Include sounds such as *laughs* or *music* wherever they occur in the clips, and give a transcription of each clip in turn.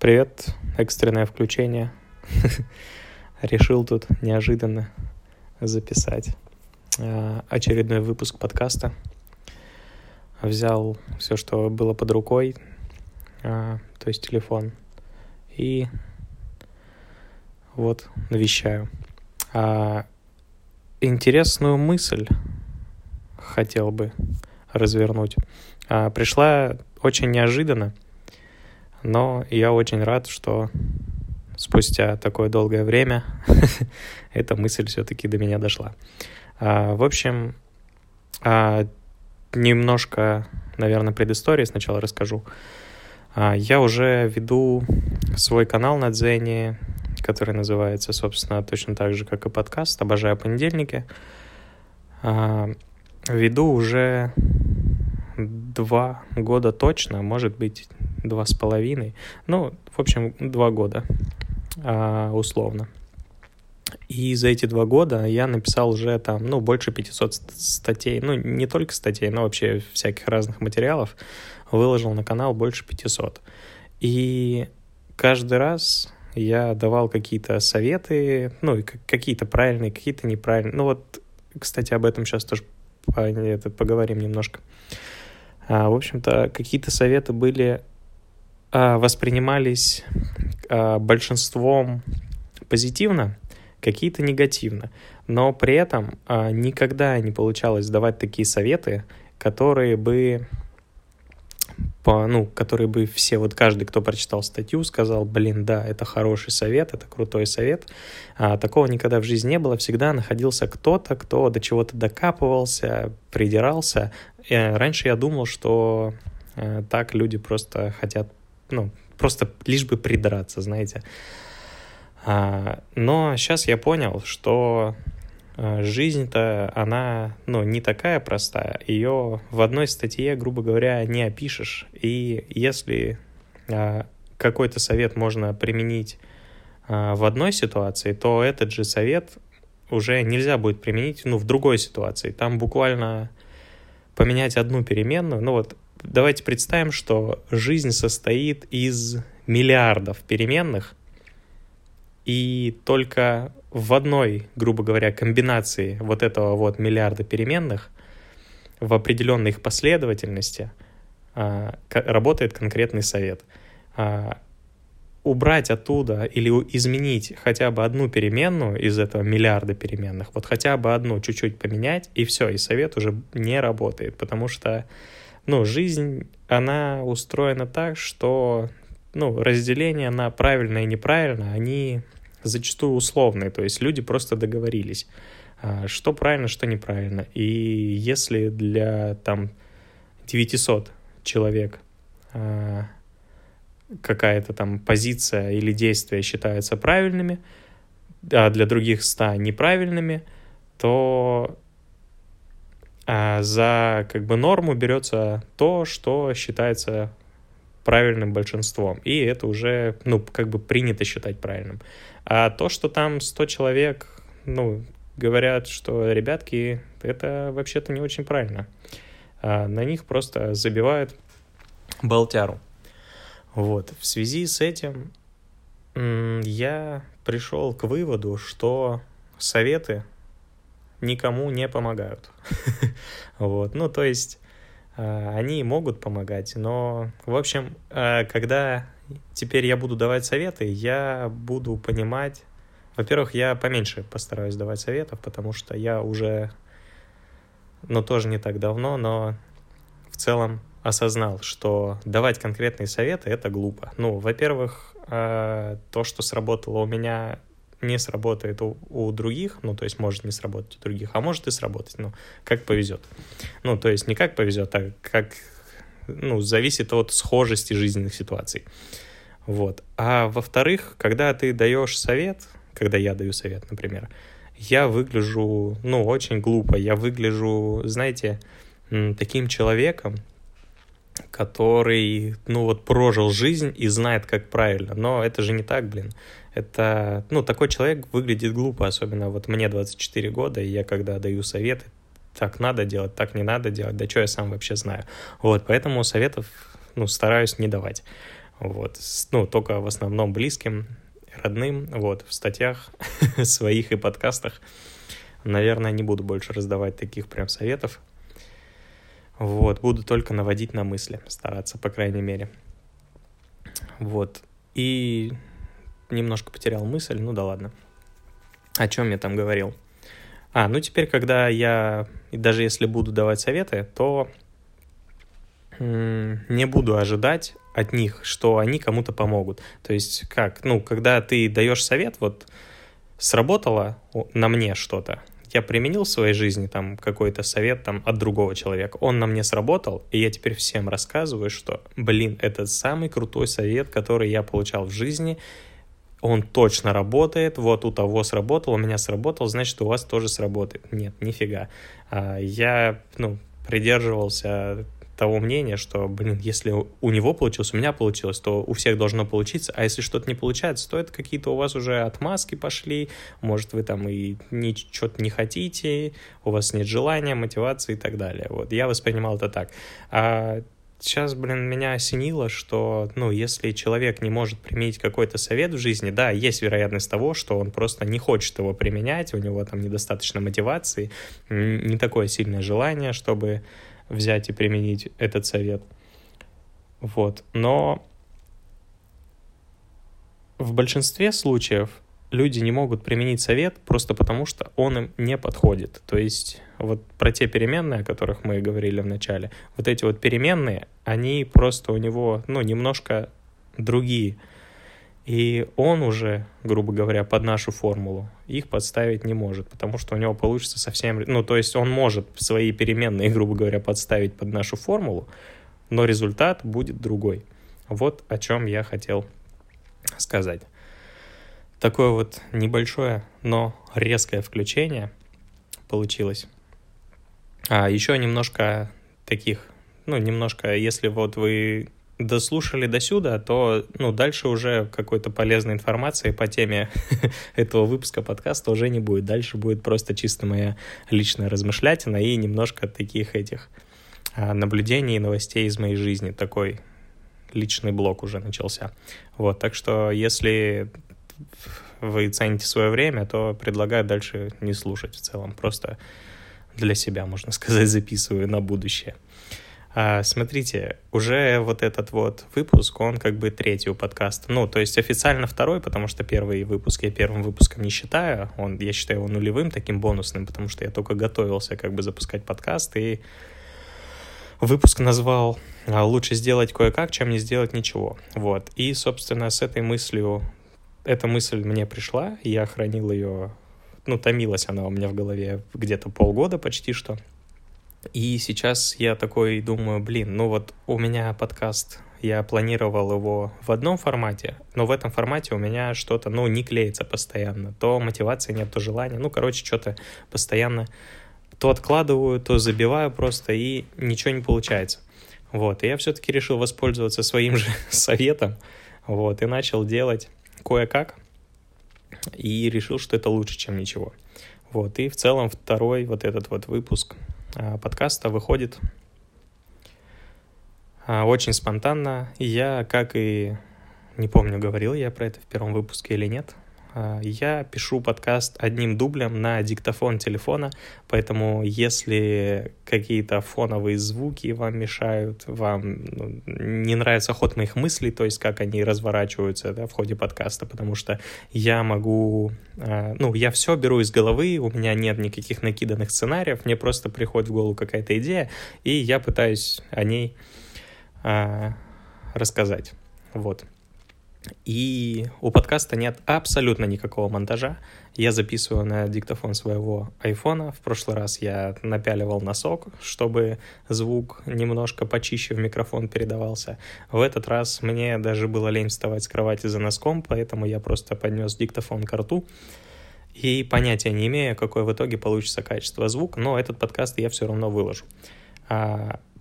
Привет, экстренное включение. *laughs* Решил тут неожиданно записать а, очередной выпуск подкаста. Взял все, что было под рукой, а, то есть телефон, и вот навещаю. А, интересную мысль хотел бы развернуть. Пришла очень неожиданно – но я очень рад, что спустя такое долгое время *laughs* эта мысль все-таки до меня дошла. А, в общем, а, немножко, наверное, предыстории сначала расскажу. А, я уже веду свой канал на Дзене, который называется, собственно, точно так же, как и подкаст «Обожаю понедельники». Веду уже два года точно, может быть, два с половиной. Ну, в общем, два года а, условно. И за эти два года я написал уже там, ну, больше 500 статей. Ну, не только статей, но вообще всяких разных материалов. Выложил на канал больше 500. И каждый раз я давал какие-то советы, ну, какие-то правильные, какие-то неправильные. Ну, вот, кстати, об этом сейчас тоже поговорим немножко. А, в общем-то, какие-то советы были воспринимались а, большинством позитивно, какие-то негативно. Но при этом а, никогда не получалось давать такие советы, которые бы по, ну, которые бы все, вот каждый, кто прочитал статью, сказал, блин, да, это хороший совет, это крутой совет. А, такого никогда в жизни не было. Всегда находился кто-то, кто до чего-то докапывался, придирался. И раньше я думал, что э, так люди просто хотят ну, просто лишь бы придраться, знаете. А, но сейчас я понял, что а, жизнь-то, она, ну, не такая простая. Ее в одной статье, грубо говоря, не опишешь. И если а, какой-то совет можно применить а, в одной ситуации, то этот же совет уже нельзя будет применить, ну, в другой ситуации. Там буквально поменять одну переменную, ну, вот давайте представим, что жизнь состоит из миллиардов переменных, и только в одной, грубо говоря, комбинации вот этого вот миллиарда переменных в определенной их последовательности а, работает конкретный совет. А, убрать оттуда или изменить хотя бы одну переменную из этого миллиарда переменных, вот хотя бы одну чуть-чуть поменять, и все, и совет уже не работает, потому что ну, жизнь, она устроена так, что ну, разделение на правильно и неправильно, они зачастую условные, то есть люди просто договорились, а, что правильно, что неправильно. И если для там 900 человек а, какая-то там позиция или действие считаются правильными, а для других 100 неправильными, то а за как бы норму берется то, что считается правильным большинством. И это уже, ну, как бы принято считать правильным. А то, что там 100 человек, ну, говорят, что, ребятки, это вообще-то не очень правильно. А на них просто забивают болтяру. Вот. В связи с этим я пришел к выводу, что советы никому не помогают. *laughs* вот, ну, то есть э, они могут помогать, но, в общем, э, когда теперь я буду давать советы, я буду понимать, во-первых, я поменьше постараюсь давать советов, потому что я уже, ну, тоже не так давно, но в целом осознал, что давать конкретные советы — это глупо. Ну, во-первых, э, то, что сработало у меня не сработает у, у других, ну, то есть может не сработать у других, а может и сработать, ну, как повезет. Ну, то есть не как повезет, а как, ну, зависит от схожести жизненных ситуаций. Вот. А во-вторых, когда ты даешь совет, когда я даю совет, например, я выгляжу, ну, очень глупо, я выгляжу, знаете, таким человеком, который, ну вот, прожил жизнь и знает, как правильно. Но это же не так, блин. Это, ну, такой человек выглядит глупо, особенно вот мне 24 года, и я когда даю советы, так надо делать, так не надо делать, да что я сам вообще знаю. Вот, поэтому советов, ну, стараюсь не давать. вот, ну, только в основном близким, родным, вот, в статьях *laughs* своих и подкастах. Наверное, не буду больше раздавать таких прям советов. Вот, буду только наводить на мысли, стараться, по крайней мере. Вот, и немножко потерял мысль, ну да ладно. О чем я там говорил? А, ну теперь, когда я, даже если буду давать советы, то не буду ожидать от них, что они кому-то помогут. То есть как, ну, когда ты даешь совет, вот сработало на мне что-то, я применил в своей жизни там какой-то совет там от другого человека, он на мне сработал, и я теперь всем рассказываю, что, блин, это самый крутой совет, который я получал в жизни, он точно работает, вот у того сработал, у меня сработал, значит, у вас тоже сработает. Нет, нифига. А, я, ну, придерживался того мнения, что, блин, если у него получилось, у меня получилось, то у всех должно получиться, а если что-то не получается, то это какие-то у вас уже отмазки пошли, может, вы там и что-то не хотите, у вас нет желания, мотивации и так далее. Вот, я воспринимал это так. А сейчас, блин, меня осенило, что, ну, если человек не может применить какой-то совет в жизни, да, есть вероятность того, что он просто не хочет его применять, у него там недостаточно мотивации, не такое сильное желание, чтобы взять и применить этот совет. Вот. Но в большинстве случаев люди не могут применить совет просто потому, что он им не подходит. То есть вот про те переменные, о которых мы говорили в начале, вот эти вот переменные, они просто у него, ну, немножко другие. И он уже, грубо говоря, под нашу формулу их подставить не может, потому что у него получится совсем... Ну, то есть он может свои переменные, грубо говоря, подставить под нашу формулу, но результат будет другой. Вот о чем я хотел сказать. Такое вот небольшое, но резкое включение получилось. А еще немножко таких, ну, немножко, если вот вы дослушали до сюда, то ну, дальше уже какой-то полезной информации по теме *laughs* этого выпуска подкаста уже не будет. Дальше будет просто чисто моя личная размышлятина и немножко таких этих а, наблюдений и новостей из моей жизни. Такой личный блок уже начался. Вот, так что если вы цените свое время, то предлагаю дальше не слушать в целом. Просто для себя, можно *laughs* сказать, записываю на будущее. А, смотрите, уже вот этот вот выпуск, он как бы третий у подкаста. Ну, то есть официально второй, потому что первый выпуск я первым выпуском не считаю. Он, я считаю его нулевым, таким бонусным, потому что я только готовился как бы запускать подкаст и выпуск назвал а, «Лучше сделать кое-как, чем не сделать ничего». Вот. И, собственно, с этой мыслью эта мысль мне пришла, я хранил ее, ну, томилась она у меня в голове где-то полгода почти что. И сейчас я такой думаю, блин, ну вот у меня подкаст, я планировал его в одном формате, но в этом формате у меня что-то, ну, не клеится постоянно. То мотивации нет, то желания. Ну, короче, что-то постоянно то откладываю, то забиваю просто, и ничего не получается. Вот, и я все-таки решил воспользоваться своим же *laughs* советом, вот, и начал делать кое-как, и решил, что это лучше, чем ничего. Вот, и в целом второй вот этот вот выпуск а, подкаста выходит а, очень спонтанно. Я, как и не помню, говорил я про это в первом выпуске или нет, я пишу подкаст одним дублем на диктофон телефона, поэтому если какие-то фоновые звуки вам мешают, вам ну, не нравится ход моих мыслей, то есть как они разворачиваются да, в ходе подкаста, потому что я могу, а, ну, я все беру из головы, у меня нет никаких накиданных сценариев, мне просто приходит в голову какая-то идея, и я пытаюсь о ней а, рассказать. Вот. И у подкаста нет абсолютно никакого монтажа. Я записываю на диктофон своего айфона. В прошлый раз я напяливал носок, чтобы звук немножко почище в микрофон передавался. В этот раз мне даже было лень вставать с кровати за носком, поэтому я просто поднес диктофон к рту. И понятия не имея, какое в итоге получится качество звука, но этот подкаст я все равно выложу.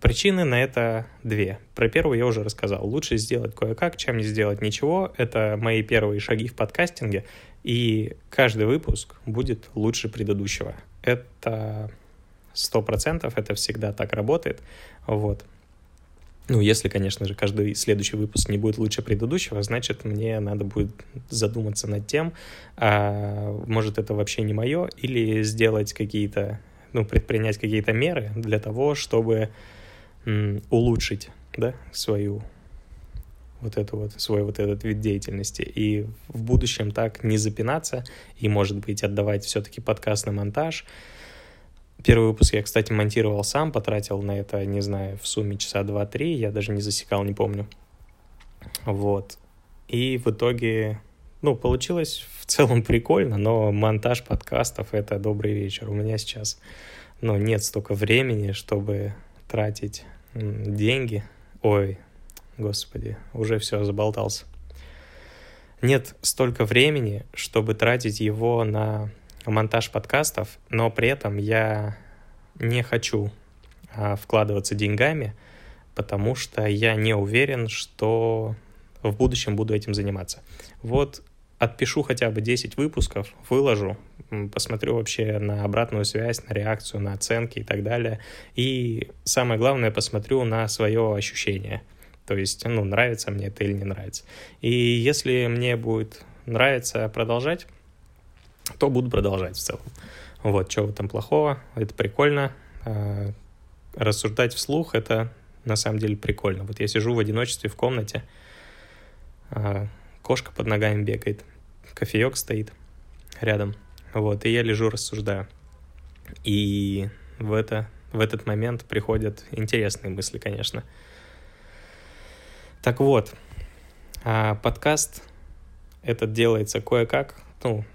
Причины на это две. Про первую я уже рассказал. Лучше сделать кое-как, чем не сделать ничего. Это мои первые шаги в подкастинге. И каждый выпуск будет лучше предыдущего. Это сто процентов, это всегда так работает. Вот. Ну, если, конечно же, каждый следующий выпуск не будет лучше предыдущего, значит, мне надо будет задуматься над тем, а, может, это вообще не мое, или сделать какие-то, ну, предпринять какие-то меры для того, чтобы улучшить, да, свою вот это вот, свой вот этот вид деятельности. И в будущем так не запинаться и, может быть, отдавать все-таки подкаст на монтаж, Первый выпуск я, кстати, монтировал сам, потратил на это, не знаю, в сумме часа два-три, я даже не засекал, не помню. Вот. И в итоге, ну, получилось в целом прикольно, но монтаж подкастов — это добрый вечер. У меня сейчас, ну, нет столько времени, чтобы тратить деньги. Ой, господи, уже все, заболтался. Нет столько времени, чтобы тратить его на монтаж подкастов, но при этом я не хочу а, вкладываться деньгами, потому что я не уверен, что в будущем буду этим заниматься. Вот отпишу хотя бы 10 выпусков, выложу, посмотрю вообще на обратную связь, на реакцию, на оценки и так далее. И самое главное, посмотрю на свое ощущение. То есть, ну, нравится мне это или не нравится. И если мне будет нравиться продолжать, то буду продолжать в целом. Вот, что в этом плохого, это прикольно. А, рассуждать вслух — это на самом деле прикольно. Вот я сижу в одиночестве в комнате, а, кошка под ногами бегает, кофеек стоит рядом, вот, и я лежу, рассуждаю. И в, это, в этот момент приходят интересные мысли, конечно. Так вот, а, подкаст этот делается кое-как, ну,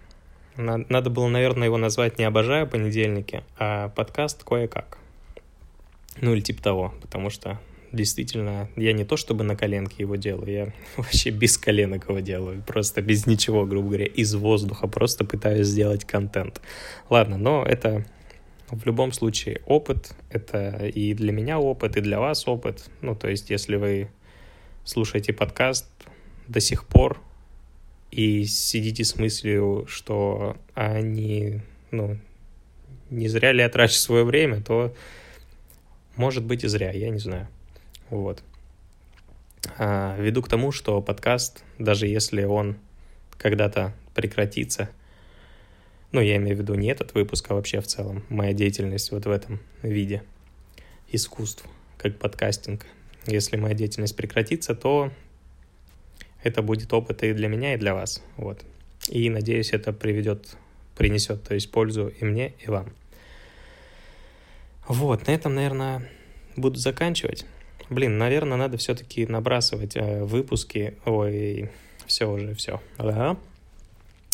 надо было, наверное, его назвать не «Обожаю понедельники», а подкаст «Кое-как». Ну или типа того, потому что действительно я не то чтобы на коленке его делаю, я *laughs* вообще без коленок его делаю, просто без ничего, грубо говоря, из воздуха, просто пытаюсь сделать контент. Ладно, но это в любом случае опыт, это и для меня опыт, и для вас опыт. Ну, то есть, если вы слушаете подкаст до сих пор, и сидите с мыслью, что они, ну, не зря ли я трачу свое время, то может быть и зря, я не знаю. Вот. А, веду к тому, что подкаст, даже если он когда-то прекратится, ну, я имею в виду не этот выпуск, а вообще в целом моя деятельность вот в этом виде искусств, как подкастинг. Если моя деятельность прекратится, то это будет опыт и для меня, и для вас. Вот. И надеюсь, это приведет, принесет, то есть пользу и мне, и вам. Вот, на этом, наверное, буду заканчивать. Блин, наверное, надо все-таки набрасывать э, выпуски. Ой, все уже, все. Ага.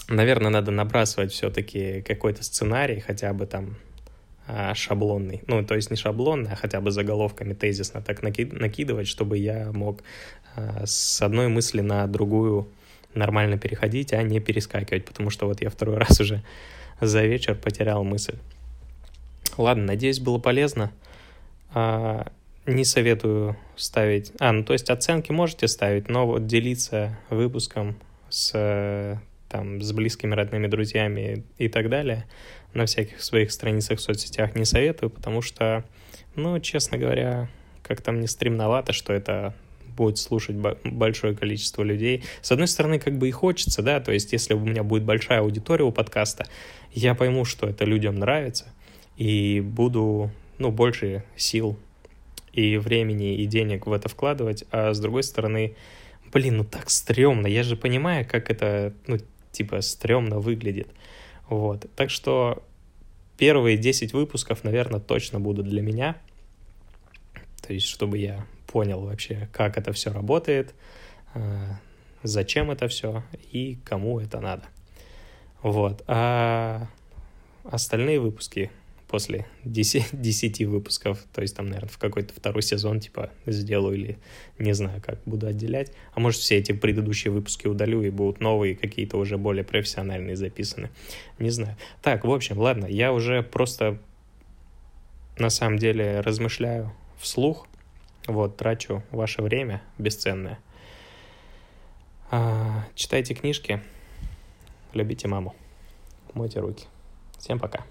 Наверное, надо набрасывать все-таки какой-то сценарий, хотя бы там а, шаблонный. Ну, то есть не шаблонный, а хотя бы заголовками тезисно так накидывать, чтобы я мог а, с одной мысли на другую нормально переходить, а не перескакивать, потому что вот я второй раз уже за вечер потерял мысль. Ладно, надеюсь, было полезно. А, не советую ставить... А, ну то есть оценки можете ставить, но вот делиться выпуском с, там, с близкими, родными, друзьями и так далее – на всяких своих страницах в соцсетях не советую, потому что, ну, честно говоря, как-то мне стремновато, что это будет слушать большое количество людей. С одной стороны, как бы и хочется, да, то есть если у меня будет большая аудитория у подкаста, я пойму, что это людям нравится, и буду, ну, больше сил и времени, и денег в это вкладывать, а с другой стороны, блин, ну так стрёмно, я же понимаю, как это, ну, типа, стрёмно выглядит. Вот. Так что первые 10 выпусков, наверное, точно будут для меня. То есть, чтобы я понял вообще, как это все работает, а, зачем это все и кому это надо. Вот. А остальные выпуски после 10, 10 *laughs* выпусков, то есть там, наверное, в какой-то второй сезон, типа, сделаю или не знаю, как буду отделять. А может, все эти предыдущие выпуски удалю и будут новые, какие-то уже более профессиональные записаны. Не знаю. Так, в общем, ладно, я уже просто на самом деле размышляю вслух, вот, трачу ваше время бесценное. А, читайте книжки, любите маму, мойте руки. Всем пока.